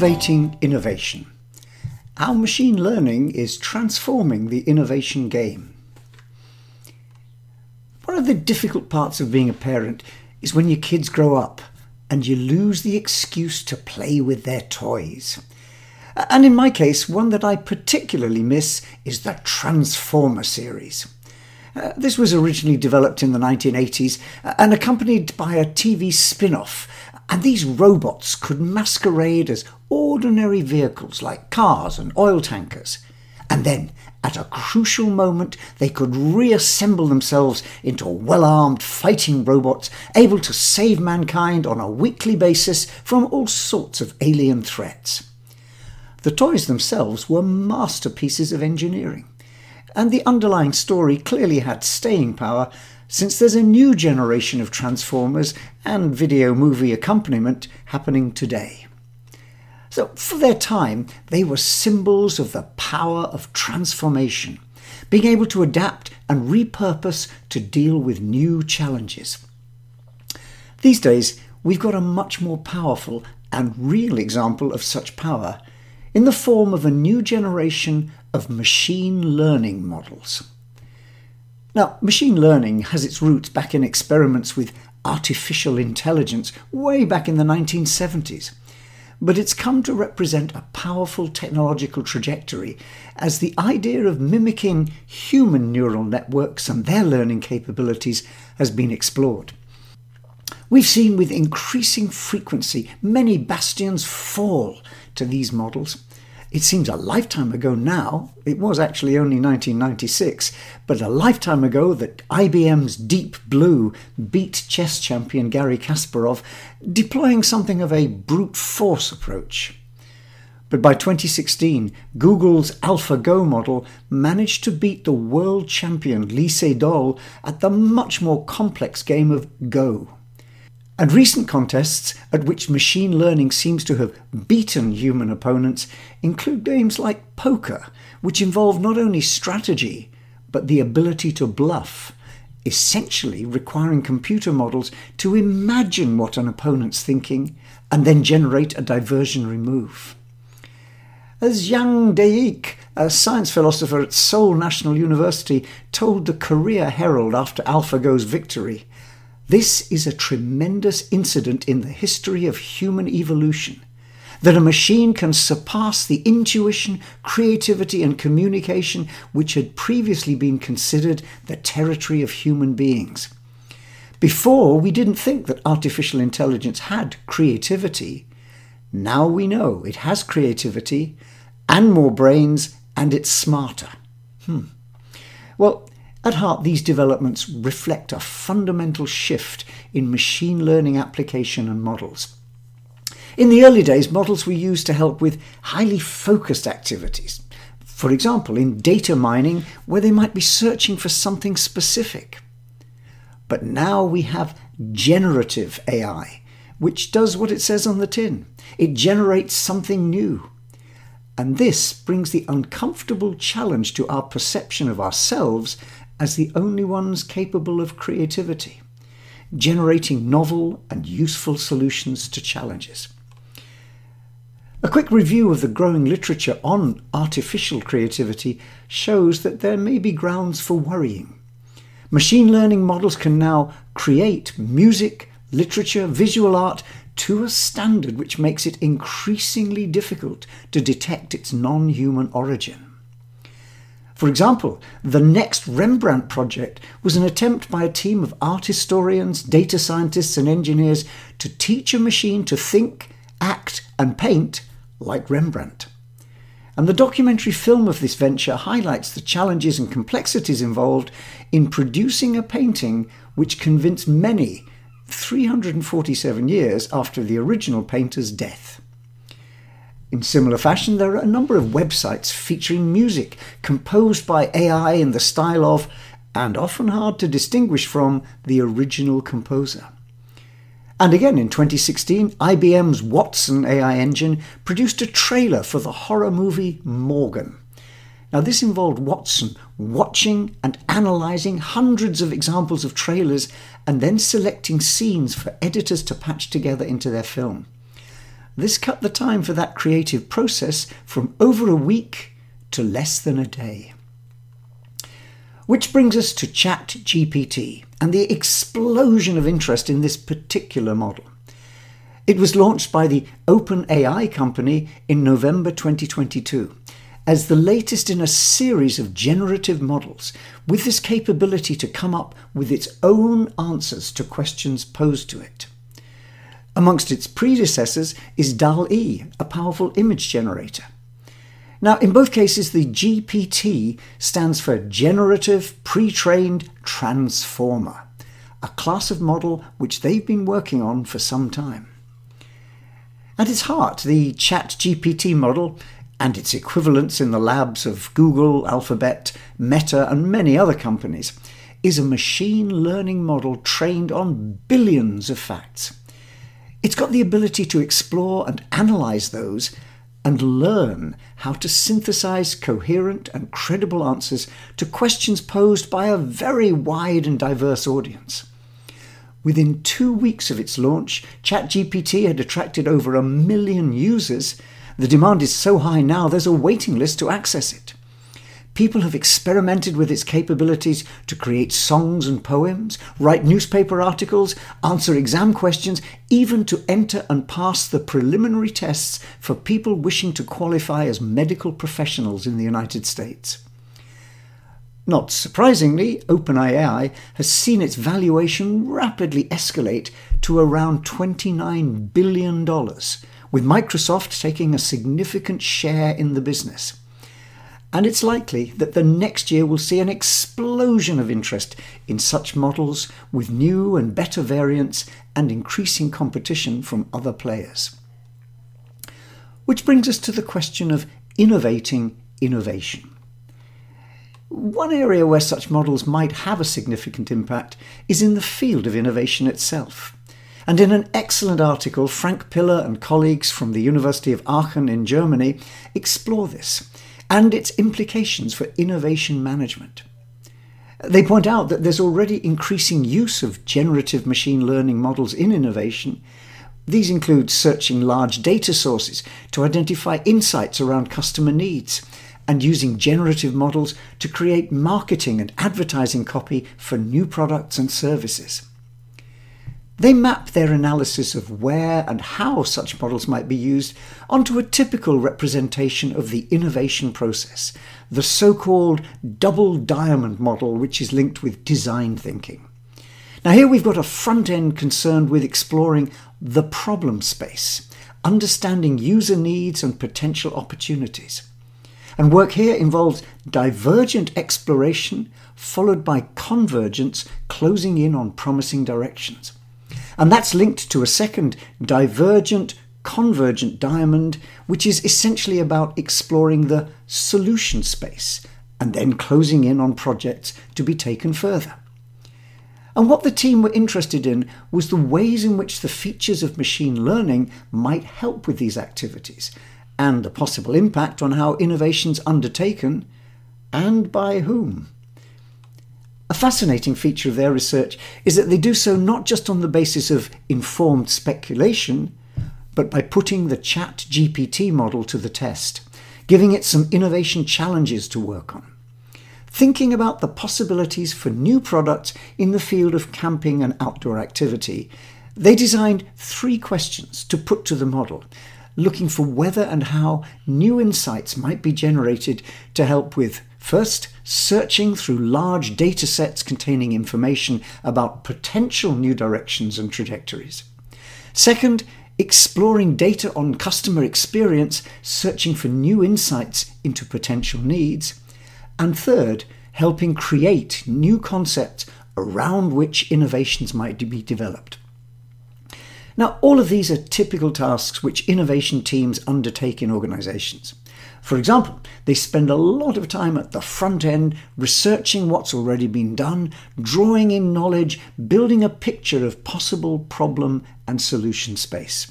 Innovating Innovation How Machine Learning is Transforming the Innovation Game. One of the difficult parts of being a parent is when your kids grow up and you lose the excuse to play with their toys. And in my case, one that I particularly miss is the Transformer series. Uh, this was originally developed in the 1980s and accompanied by a TV spin off and these robots could masquerade as ordinary vehicles like cars and oil tankers. And then, at a crucial moment, they could reassemble themselves into well armed fighting robots able to save mankind on a weekly basis from all sorts of alien threats. The toys themselves were masterpieces of engineering, and the underlying story clearly had staying power since there's a new generation of Transformers and video movie accompaniment happening today. So, for their time, they were symbols of the power of transformation, being able to adapt and repurpose to deal with new challenges. These days, we've got a much more powerful and real example of such power in the form of a new generation of machine learning models. Now, machine learning has its roots back in experiments with artificial intelligence way back in the 1970s. But it's come to represent a powerful technological trajectory as the idea of mimicking human neural networks and their learning capabilities has been explored. We've seen with increasing frequency many bastions fall to these models, it seems a lifetime ago now, it was actually only 1996, but a lifetime ago that IBM's Deep Blue beat chess champion Garry Kasparov, deploying something of a brute force approach. But by 2016, Google's AlphaGo model managed to beat the world champion Lee Sedol at the much more complex game of Go. And recent contests at which machine learning seems to have beaten human opponents include games like poker, which involve not only strategy, but the ability to bluff, essentially requiring computer models to imagine what an opponent's thinking and then generate a diversionary move. As Yang Daeik, a science philosopher at Seoul National University, told the Korea Herald after AlphaGo's victory, this is a tremendous incident in the history of human evolution. That a machine can surpass the intuition, creativity, and communication which had previously been considered the territory of human beings. Before, we didn't think that artificial intelligence had creativity. Now we know it has creativity and more brains and it's smarter. Hmm. Well, at heart, these developments reflect a fundamental shift in machine learning application and models. In the early days, models were used to help with highly focused activities. For example, in data mining, where they might be searching for something specific. But now we have generative AI, which does what it says on the tin it generates something new. And this brings the uncomfortable challenge to our perception of ourselves as the only ones capable of creativity, generating novel and useful solutions to challenges. A quick review of the growing literature on artificial creativity shows that there may be grounds for worrying. Machine learning models can now create music, literature, visual art to a standard which makes it increasingly difficult to detect its non human origin. For example, the next Rembrandt project was an attempt by a team of art historians, data scientists, and engineers to teach a machine to think, act, and paint like Rembrandt. And the documentary film of this venture highlights the challenges and complexities involved in producing a painting which convinced many 347 years after the original painter's death. In similar fashion, there are a number of websites featuring music composed by AI in the style of, and often hard to distinguish from, the original composer. And again in 2016, IBM's Watson AI engine produced a trailer for the horror movie Morgan. Now, this involved Watson watching and analysing hundreds of examples of trailers and then selecting scenes for editors to patch together into their film. This cut the time for that creative process from over a week to less than a day. Which brings us to ChatGPT and the explosion of interest in this particular model. It was launched by the OpenAI company in November 2022 as the latest in a series of generative models with this capability to come up with its own answers to questions posed to it. Amongst its predecessors is DALL-E, a powerful image generator. Now, in both cases, the GPT stands for Generative Pre-trained Transformer, a class of model which they've been working on for some time. At its heart, the ChatGPT model and its equivalents in the labs of Google, Alphabet, Meta, and many other companies is a machine learning model trained on billions of facts. It's got the ability to explore and analyze those and learn how to synthesize coherent and credible answers to questions posed by a very wide and diverse audience. Within two weeks of its launch, ChatGPT had attracted over a million users. The demand is so high now there's a waiting list to access it. People have experimented with its capabilities to create songs and poems, write newspaper articles, answer exam questions, even to enter and pass the preliminary tests for people wishing to qualify as medical professionals in the United States. Not surprisingly, OpenAI has seen its valuation rapidly escalate to around $29 billion, with Microsoft taking a significant share in the business and it's likely that the next year will see an explosion of interest in such models with new and better variants and increasing competition from other players. Which brings us to the question of innovating innovation. One area where such models might have a significant impact is in the field of innovation itself. And in an excellent article, Frank Piller and colleagues from the University of Aachen in Germany explore this and its implications for innovation management. They point out that there's already increasing use of generative machine learning models in innovation. These include searching large data sources to identify insights around customer needs and using generative models to create marketing and advertising copy for new products and services. They map their analysis of where and how such models might be used onto a typical representation of the innovation process, the so called double diamond model, which is linked with design thinking. Now, here we've got a front end concerned with exploring the problem space, understanding user needs and potential opportunities. And work here involves divergent exploration followed by convergence closing in on promising directions. And that's linked to a second divergent convergent diamond, which is essentially about exploring the solution space and then closing in on projects to be taken further. And what the team were interested in was the ways in which the features of machine learning might help with these activities and the possible impact on how innovations undertaken and by whom. A fascinating feature of their research is that they do so not just on the basis of informed speculation, but by putting the Chat GPT model to the test, giving it some innovation challenges to work on. Thinking about the possibilities for new products in the field of camping and outdoor activity, they designed three questions to put to the model, looking for whether and how new insights might be generated to help with First, searching through large data sets containing information about potential new directions and trajectories. Second, exploring data on customer experience, searching for new insights into potential needs. And third, helping create new concepts around which innovations might be developed. Now, all of these are typical tasks which innovation teams undertake in organizations. For example, they spend a lot of time at the front end researching what's already been done, drawing in knowledge, building a picture of possible problem and solution space.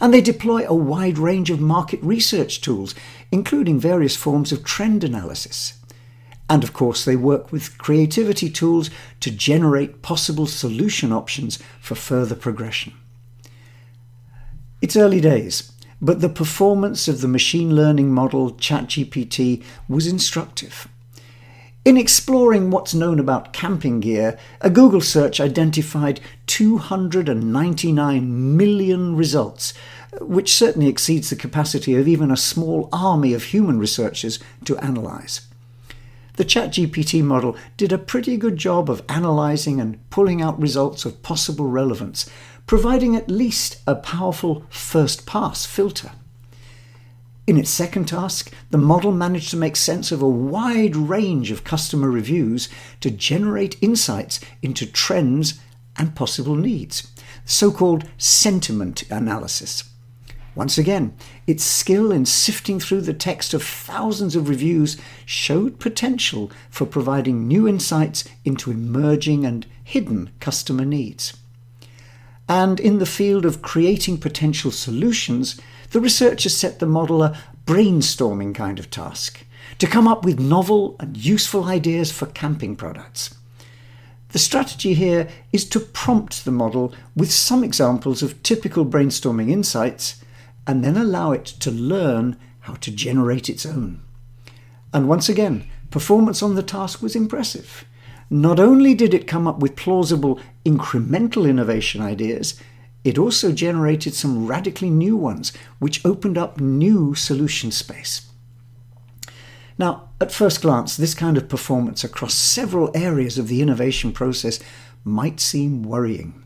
And they deploy a wide range of market research tools, including various forms of trend analysis. And of course, they work with creativity tools to generate possible solution options for further progression. It's early days, but the performance of the machine learning model ChatGPT was instructive. In exploring what's known about camping gear, a Google search identified 299 million results, which certainly exceeds the capacity of even a small army of human researchers to analyse. The ChatGPT model did a pretty good job of analysing and pulling out results of possible relevance, providing at least a powerful first pass filter. In its second task, the model managed to make sense of a wide range of customer reviews to generate insights into trends and possible needs, so called sentiment analysis. Once again, its skill in sifting through the text of thousands of reviews showed potential for providing new insights into emerging and hidden customer needs. And in the field of creating potential solutions, the researchers set the model a brainstorming kind of task to come up with novel and useful ideas for camping products. The strategy here is to prompt the model with some examples of typical brainstorming insights and then allow it to learn how to generate its own. And once again, performance on the task was impressive. Not only did it come up with plausible incremental innovation ideas, it also generated some radically new ones, which opened up new solution space. Now, at first glance, this kind of performance across several areas of the innovation process might seem worrying.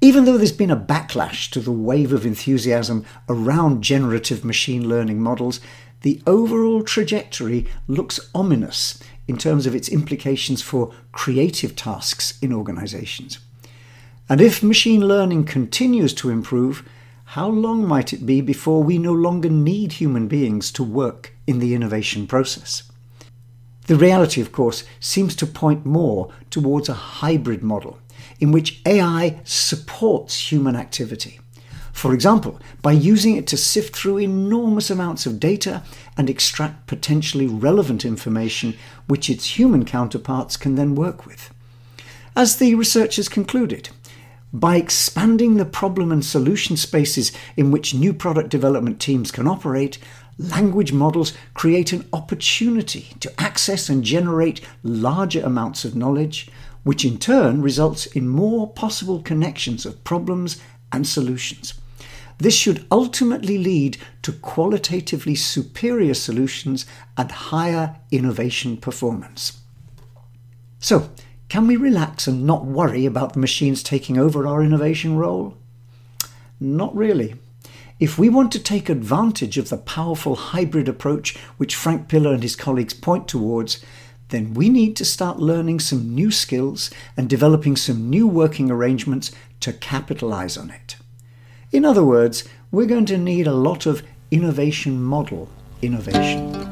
Even though there's been a backlash to the wave of enthusiasm around generative machine learning models, the overall trajectory looks ominous in terms of its implications for creative tasks in organizations. And if machine learning continues to improve, how long might it be before we no longer need human beings to work in the innovation process? The reality, of course, seems to point more towards a hybrid model in which AI supports human activity. For example, by using it to sift through enormous amounts of data and extract potentially relevant information which its human counterparts can then work with. As the researchers concluded, by expanding the problem and solution spaces in which new product development teams can operate, language models create an opportunity to access and generate larger amounts of knowledge, which in turn results in more possible connections of problems and solutions. This should ultimately lead to qualitatively superior solutions and higher innovation performance. So, can we relax and not worry about the machines taking over our innovation role? Not really. If we want to take advantage of the powerful hybrid approach which Frank Piller and his colleagues point towards, then we need to start learning some new skills and developing some new working arrangements to capitalize on it. In other words, we're going to need a lot of innovation model innovation.